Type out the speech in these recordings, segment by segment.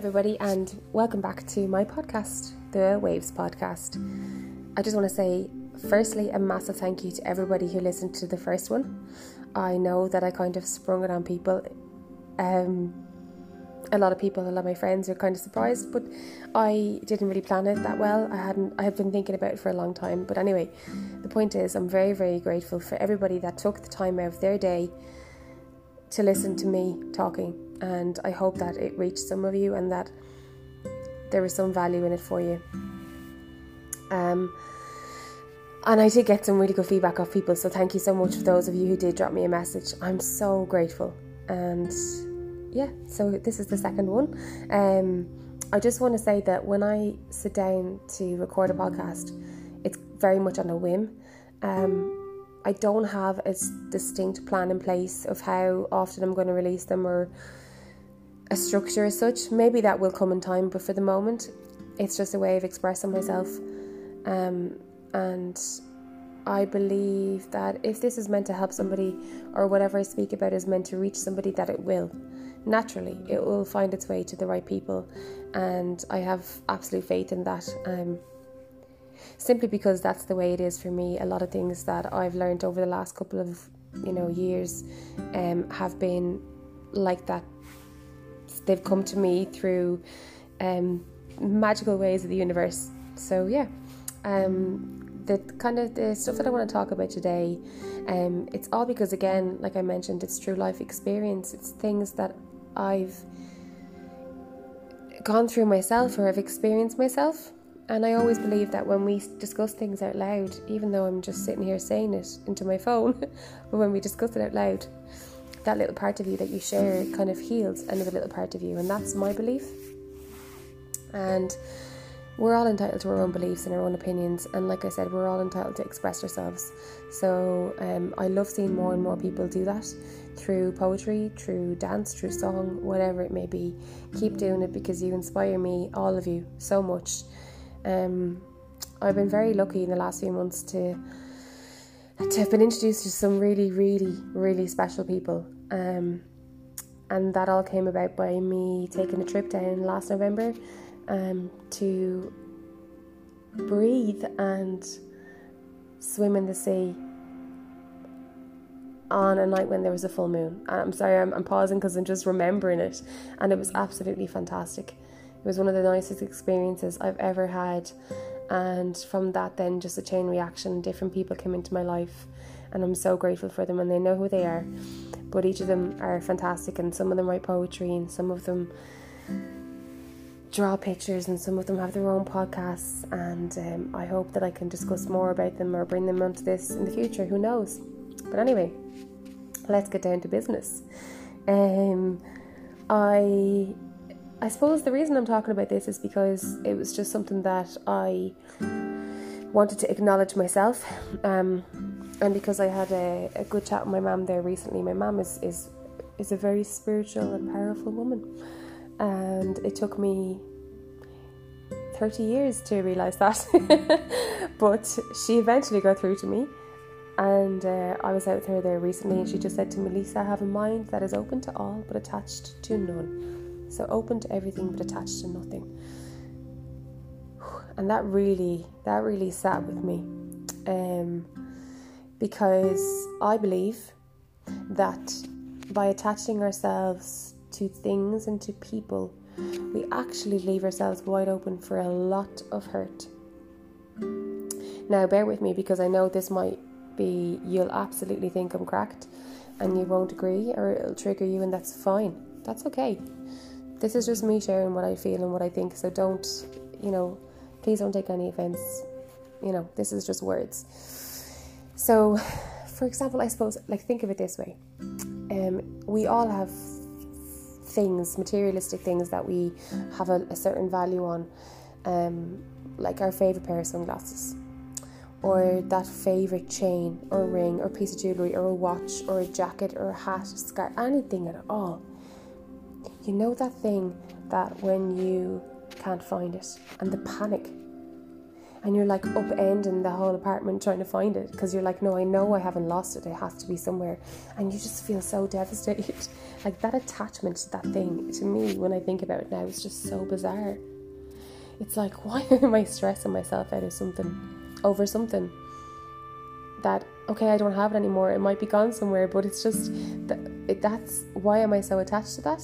everybody, and welcome back to my podcast, the Waves Podcast. I just want to say, firstly, a massive thank you to everybody who listened to the first one. I know that I kind of sprung it on people. Um, a lot of people, a lot of my friends are kind of surprised, but I didn't really plan it that well. I hadn't. I have been thinking about it for a long time. But anyway, the point is, I'm very, very grateful for everybody that took the time out of their day to listen to me talking and I hope that it reached some of you and that there was some value in it for you. Um, and I did get some really good feedback off people, so thank you so much for those of you who did drop me a message. I'm so grateful. And yeah, so this is the second one. Um, I just want to say that when I sit down to record a podcast, it's very much on a whim. Um, I don't have a distinct plan in place of how often I'm going to release them or a structure as such. Maybe that will come in time, but for the moment, it's just a way of expressing myself. Um, and I believe that if this is meant to help somebody, or whatever I speak about is meant to reach somebody, that it will. Naturally, it will find its way to the right people, and I have absolute faith in that. Um, simply because that's the way it is for me. A lot of things that I've learned over the last couple of you know years um, have been like that they've come to me through um, magical ways of the universe. So yeah, um, the kind of the stuff that I want to talk about today, um, it's all because again, like I mentioned, it's true life experience. It's things that I've gone through myself or I've experienced myself. And I always believe that when we discuss things out loud, even though I'm just sitting here saying it into my phone, but when we discuss it out loud, that little part of you that you share kind of heals another little part of you, and that's my belief. And we're all entitled to our own beliefs and our own opinions, and like I said, we're all entitled to express ourselves. So um, I love seeing more and more people do that through poetry, through dance, through song, whatever it may be. Keep doing it because you inspire me, all of you, so much. Um, I've been very lucky in the last few months to to have been introduced to some really, really, really special people. Um, and that all came about by me taking a trip down last November um, to breathe and swim in the sea on a night when there was a full moon. I'm sorry, I'm, I'm pausing because I'm just remembering it, and it was absolutely fantastic. It was one of the nicest experiences I've ever had and from that then just a chain reaction different people came into my life and i'm so grateful for them and they know who they are. But each of them are fantastic and some of them write poetry and some of them draw pictures and some of them have their own podcasts. And um, i hope that i can discuss more about them or bring them onto this in the future. Who knows? But anyway let's get down to business. Um, i I suppose the reason I'm talking about this is because it was just something that I wanted to acknowledge myself, um, and because I had a, a good chat with my mum there recently. My mum is, is is a very spiritual and powerful woman, and it took me 30 years to realize that, but she eventually got through to me. And uh, I was out with her there recently, and she just said to me, Lisa, I have a mind that is open to all but attached to none. So open to everything but attached to nothing. And that really, that really sat with me. Um, because I believe that by attaching ourselves to things and to people, we actually leave ourselves wide open for a lot of hurt. Now, bear with me because I know this might be, you'll absolutely think I'm cracked and you won't agree or it'll trigger you, and that's fine. That's okay this is just me sharing what I feel and what I think. So don't, you know, please don't take any offense. You know, this is just words. So, for example, I suppose, like, think of it this way. Um, we all have things, materialistic things that we have a, a certain value on, um, like our favourite pair of sunglasses, or that favourite chain, or ring, or piece of jewellery, or a watch, or a jacket, or a hat, scarf, anything at all. You know that thing that when you can't find it and the panic and you're like upending the whole apartment trying to find it because you're like, no, I know I haven't lost it. It has to be somewhere, and you just feel so devastated. like that attachment to that thing to me, when I think about it now, is just so bizarre. It's like, why am I stressing myself out of something over something that okay, I don't have it anymore. It might be gone somewhere, but it's just that that's why am I so attached to that?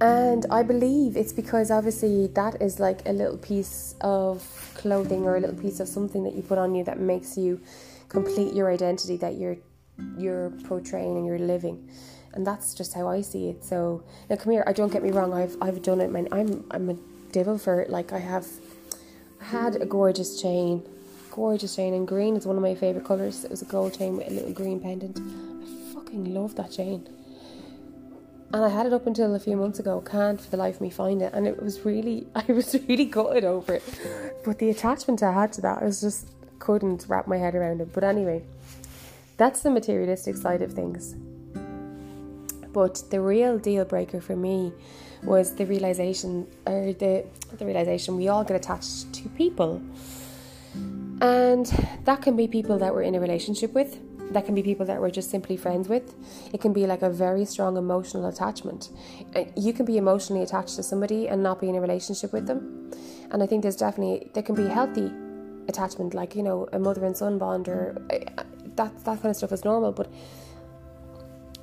And I believe it's because obviously that is like a little piece of clothing or a little piece of something that you put on you that makes you complete your identity that you're you're portraying and you're living. And that's just how I see it. So now come here, I don't get me wrong, I've I've done it, man. I'm I'm a devil for it. Like I have had a gorgeous chain. Gorgeous chain and green is one of my favourite colours. It was a gold chain with a little green pendant. I fucking love that chain and I had it up until a few months ago. Can't for the life of me find it, and it was really, I was really gutted over it. But the attachment I had to that, I was just couldn't wrap my head around it. But anyway, that's the materialistic side of things. But the real deal breaker for me was the realization, or the the realization we all get attached to people, and that can be people that we're in a relationship with that can be people that we're just simply friends with. It can be like a very strong emotional attachment. Uh, you can be emotionally attached to somebody and not be in a relationship with them. And I think there's definitely there can be healthy attachment, like you know a mother and son bond, or uh, that that kind of stuff is normal. But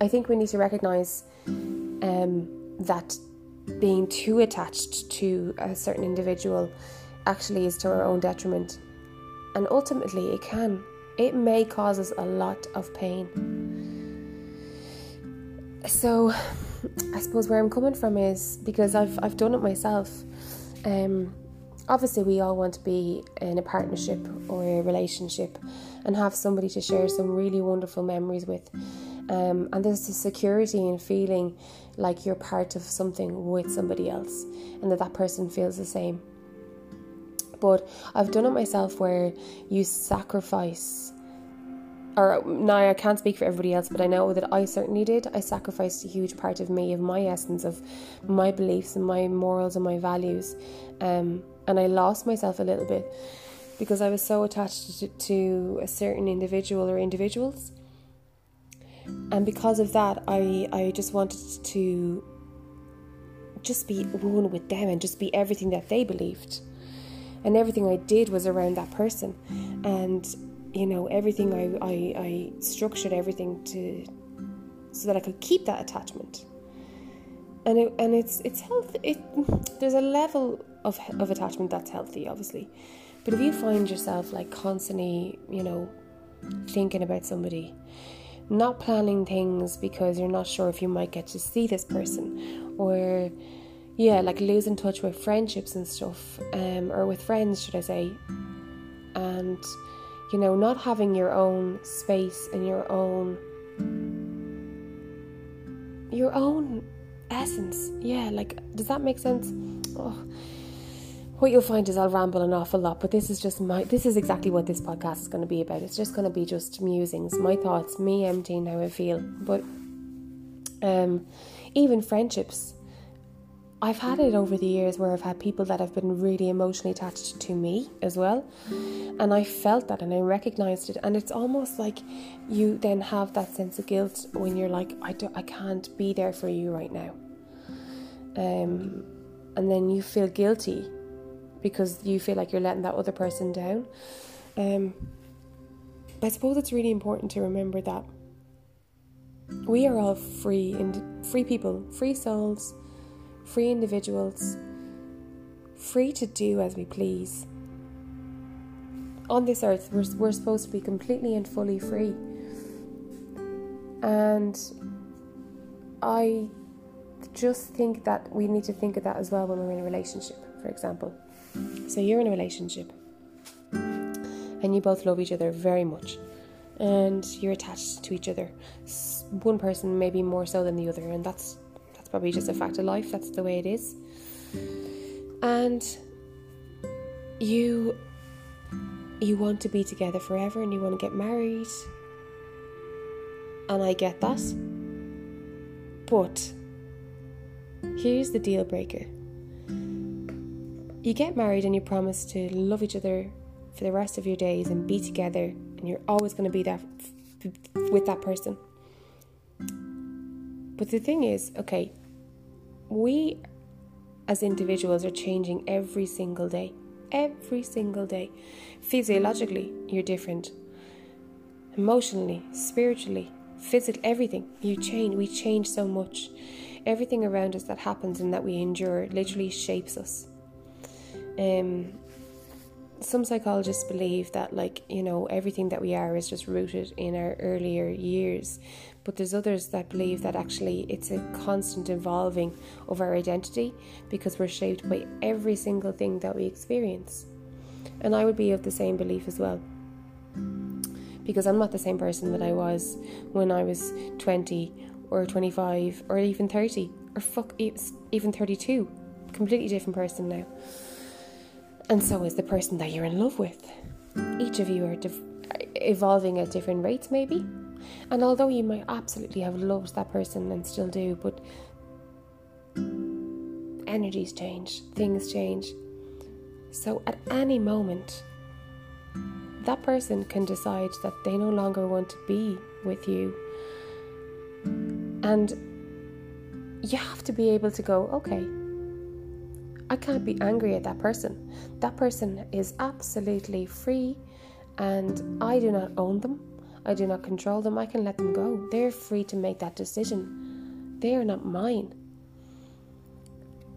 I think we need to recognize um, that being too attached to a certain individual actually is to our own detriment, and ultimately it can it may cause us a lot of pain. So, I suppose where I'm coming from is because I've I've done it myself. Um, obviously, we all want to be in a partnership or a relationship and have somebody to share some really wonderful memories with. Um, and there's the security in feeling like you're part of something with somebody else and that that person feels the same. But I've done it myself where you sacrifice or now I can't speak for everybody else, but I know that I certainly did. I sacrificed a huge part of me, of my essence, of my beliefs and my morals and my values, um, and I lost myself a little bit because I was so attached to, to a certain individual or individuals, and because of that, I I just wanted to just be one with them and just be everything that they believed and everything I did was around that person. And you know, everything I, I, I structured everything to so that I could keep that attachment. And it, and it's it's healthy. It there's a level of of attachment that's healthy, obviously, but if you find yourself like constantly, you know, thinking about somebody, not planning things because you're not sure if you might get to see this person, or yeah, like losing touch with friendships and stuff, um, or with friends, should I say, and you know, not having your own space and your own your own essence. Yeah, like does that make sense? Oh. What you'll find is I'll ramble an awful lot, but this is just my this is exactly what this podcast is going to be about. It's just going to be just musings, my thoughts, me emptying how I feel. But um even friendships I've had it over the years where I've had people that have been really emotionally attached to me as well. And I felt that and I recognized it. And it's almost like you then have that sense of guilt when you're like, I, do, I can't be there for you right now. Um, and then you feel guilty because you feel like you're letting that other person down. Um, I suppose it's really important to remember that we are all free and free people, free souls free individuals, free to do as we please. On this earth, we're, we're supposed to be completely and fully free. And I just think that we need to think of that as well when we're in a relationship, for example. So you're in a relationship and you both love each other very much and you're attached to each other. One person maybe more so than the other, and that's probably just a fact of life. That's the way it is. And you you want to be together forever and you want to get married. And I get that. But here's the deal breaker. you get married and you promise to love each other for the rest of your days and be together, and you're always going to be there with that person. But the thing is, okay, we as individuals are changing every single day. Every single day. Physiologically, you're different. Emotionally, spiritually, physically, everything. You change. We change so much. Everything around us that happens and that we endure literally shapes us. Um, some psychologists believe that like you know everything that we are is just rooted in our earlier years but there's others that believe that actually it's a constant evolving of our identity because we're shaped by every single thing that we experience and i would be of the same belief as well because i'm not the same person that i was when i was 20 or 25 or even 30 or fuck even 32 completely different person now and so is the person that you're in love with. Each of you are dif- evolving at different rates, maybe. And although you might absolutely have loved that person and still do, but energies change, things change. So at any moment, that person can decide that they no longer want to be with you. And you have to be able to go, okay, I can't be angry at that person. That person is absolutely free and I do not own them. I do not control them. I can let them go. They're free to make that decision. They are not mine.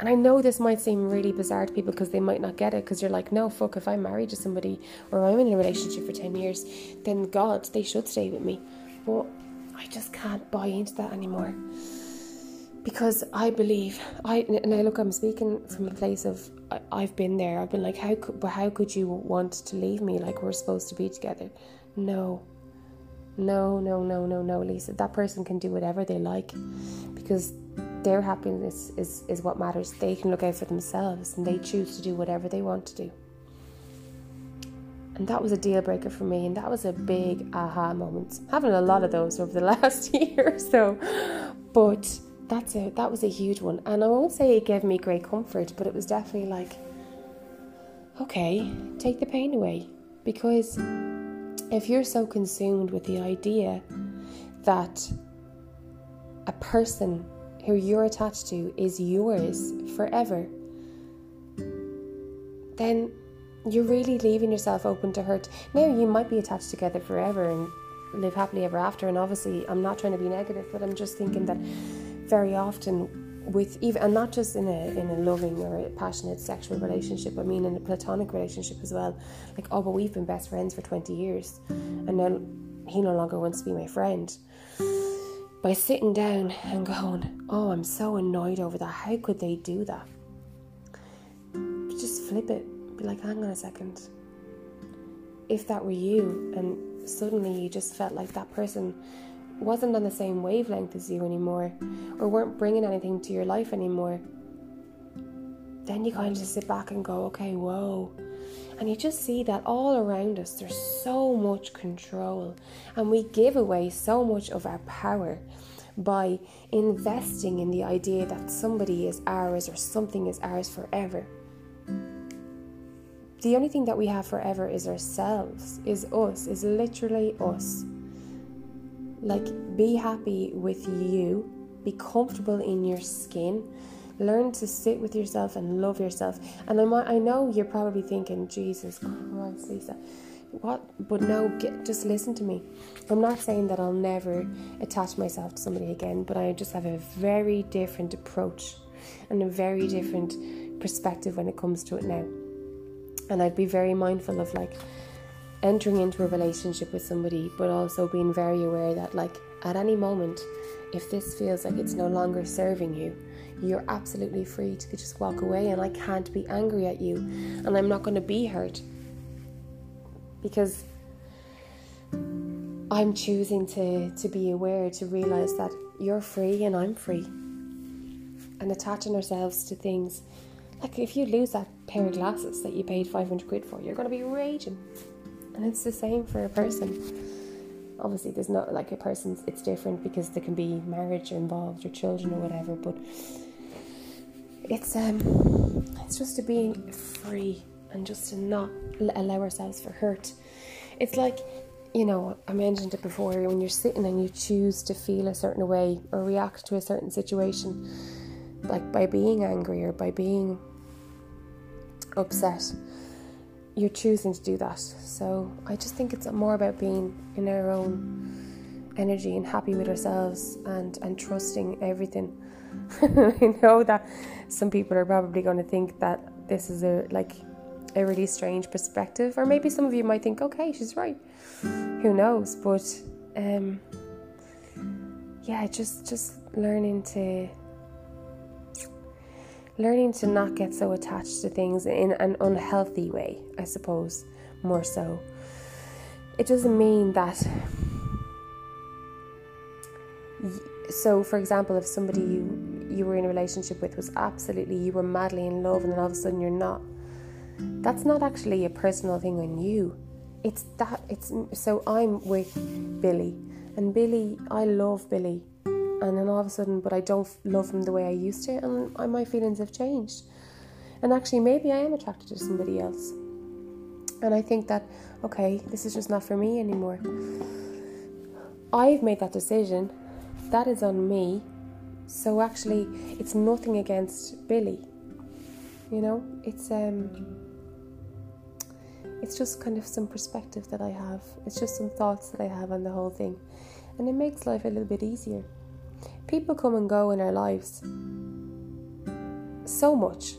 And I know this might seem really bizarre to people because they might not get it because you're like, no, fuck, if I'm married to somebody or I'm in a relationship for 10 years, then God, they should stay with me. But I just can't buy into that anymore because I believe I and I look I'm speaking from a place of I, have been there I've been like how could how could you want to leave me like we're supposed to be together no no no no no no Lisa. That person can do whatever they like because their happiness is is what matters. They can look out for themselves and they choose to do whatever they want to do. And that was a deal breaker for me and that was a big aha moment. I'm having a lot of those over the last year or so but that's a that was a huge one. And i won't say it gave me great comfort but it was definitely like okay take the pain away because if you're so consumed with the idea that a person who you're attached to is yours forever then you're really leaving yourself open to hurt. Now you might be attached together forever and live happily ever after and obviously i'm not trying to be negative but i'm just thinking that very often with even and not just in a in a loving or a passionate sexual relationship, I mean in a platonic relationship as well. Like, oh, but we've been best friends for twenty years, and now he no longer wants to be my friend. By sitting down and going, oh, I'm so annoyed over that. How could they do that? Just flip it. Be like, hang on a second. If that were you, and suddenly you just felt like that person wasn't on the same wavelength as you anymore or weren't bringing anything to your life anymore, then you kind of just sit back and go, okay, whoa. And you just see that all around us, there's so much control, and we give away so much of our power by investing in the idea that somebody is ours or something is ours forever. The only thing that we have forever is ourselves, is us, is literally us. Like, be happy with you, be comfortable in your skin, learn to sit with yourself and love yourself. And I'm, I know you're probably thinking, Jesus Christ, Lisa, what? But no, get, just listen to me. I'm not saying that I'll never attach myself to somebody again, but I just have a very different approach and a very different perspective when it comes to it now. And I'd be very mindful of like, entering into a relationship with somebody, but also being very aware that, like, at any moment, if this feels like it's no longer serving you, you're absolutely free to just walk away, and I can't be angry at you, and I'm not going to be hurt because I'm choosing to, to be aware, to realize that you're free and I'm free, and attaching ourselves to things. Like if you lose that pair of glasses that you paid 500 quid for, you're going to be raging. And it's the same for a person. Obviously, there's not like a person's, it's different because there can be marriage involved or children or whatever, but it's um it's just to being free and just to not allow ourselves for hurt. It's like you know, I mentioned it before when you're sitting and you choose to feel a certain way or react to a certain situation, like by being angry or by being upset, you're choosing to do that. So I just think it's more about being in our own energy and happy with ourselves and, and trusting everything. I know that some people are probably going to think that this is a like a really strange perspective, or maybe some of you might think, okay, she's right. Who knows? But um, yeah, just just learning to learning to not get so attached to things in an unhealthy way, I suppose, more so. It doesn't mean that. So, for example, if somebody you you were in a relationship with was absolutely you were madly in love, and then all of a sudden you're not, that's not actually a personal thing on you. It's that it's so I'm with Billy, and Billy, I love Billy, and then all of a sudden, but I don't love him the way I used to, and my feelings have changed. And actually, maybe I am attracted to somebody else. And I think that, okay, this is just not for me anymore. I've made that decision. That is on me. So actually, it's nothing against Billy. You know, it's um, it's just kind of some perspective that I have. It's just some thoughts that I have on the whole thing, and it makes life a little bit easier. People come and go in our lives so much.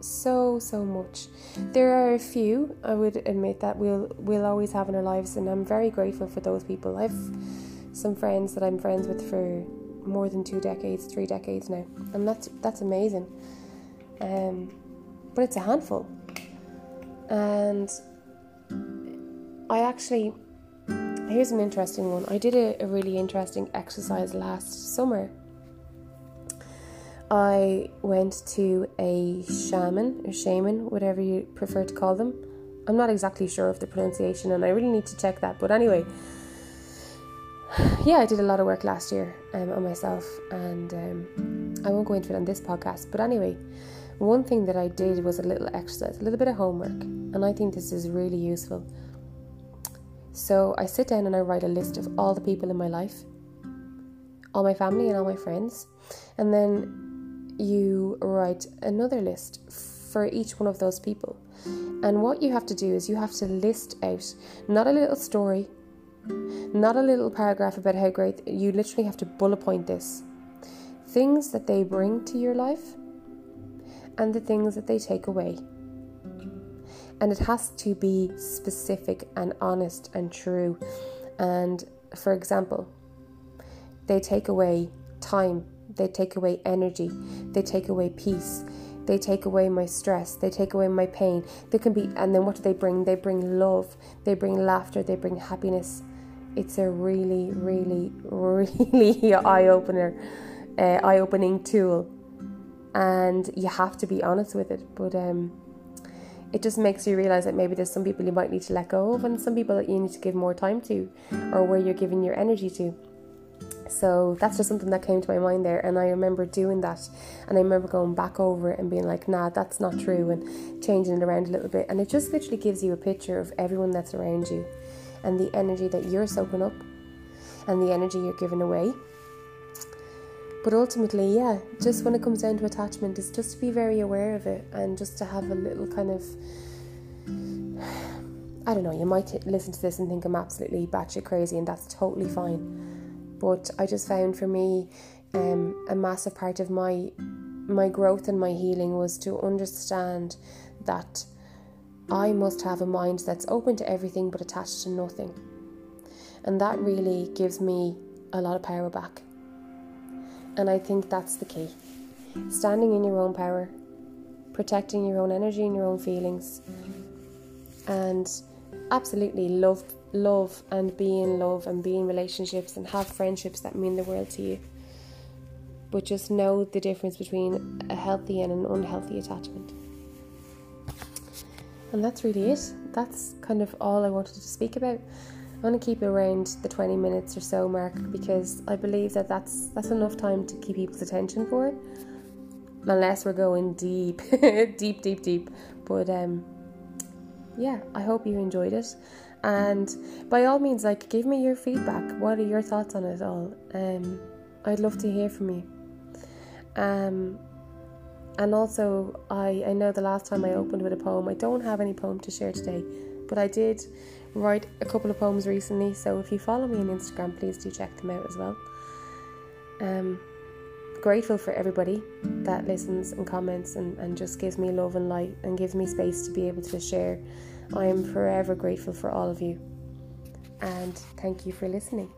So so much. There are a few, I would admit that we'll we'll always have in our lives and I'm very grateful for those people. I've some friends that I'm friends with for more than two decades, three decades now. And that's that's amazing. Um but it's a handful. And I actually Here's an interesting one. I did a, a really interesting exercise last summer. I went to a shaman or shaman, whatever you prefer to call them. I'm not exactly sure of the pronunciation and I really need to check that. But anyway, yeah, I did a lot of work last year um, on myself and um, I won't go into it on this podcast. But anyway, one thing that I did was a little exercise, a little bit of homework. And I think this is really useful. So I sit down and I write a list of all the people in my life, all my family and all my friends, and then you write another list for each one of those people. And what you have to do is you have to list out not a little story, not a little paragraph about how great, you literally have to bullet point this. Things that they bring to your life and the things that they take away and it has to be specific and honest and true. And for example, they take away time, they take away energy, they take away peace, they take away my stress, they take away my pain. They can be, and then what do they bring? They bring love, they bring laughter, they bring happiness. It's a really, really, really eye opener, uh, eye opening tool, and you have to be honest with it. But um, it just makes you realize that maybe there's some people you might need to let go of and some people that you need to give more time to or where you're giving your energy to. So that's just something that came to my mind there, and I remember doing that, and I remember going back over it and being like, "Nah, that's not true," and changing it around a little bit, and it just literally gives you a picture of everyone that's around you, and the energy that you're soaking up, and the energy you're giving away, but ultimately, yeah, just when it comes down to attachment, is just to be very aware of it and just to have a little kind of. I don't know, you might listen to this and think I'm absolutely batshit crazy, and that's totally fine. But I just found for me, um, a massive part of my my growth and my healing was to understand that I must have a mind that's open to everything but attached to nothing. And that really gives me a lot of power back. And I think that's the key. Standing in your own power, protecting your own energy and your own feelings, and absolutely love love and be in love and be in relationships and have friendships that mean the world to you. But just know the difference between a healthy and an unhealthy attachment. And that's really it. That's kind of all I wanted to speak about. I want to keep it around the 20 minutes or so mark because I believe that that's that's enough time to keep people's attention for. it, unless we're going deep, deep, deep, deep. But um, yeah, I hope you enjoyed it. And by all means, like, give me your feedback. What are your thoughts on it all? Um, I'd love to hear from you. Um, and also, I, I know the last time I opened with a poem, I don't have any poem to share today, but I did write a couple of poems recently. So if you follow me on Instagram, please do check them out as well. Um, grateful for everybody that listens and comments and, and just gives me love and light and gives me space to be able to share. I am forever grateful for all of you. And thank you for listening.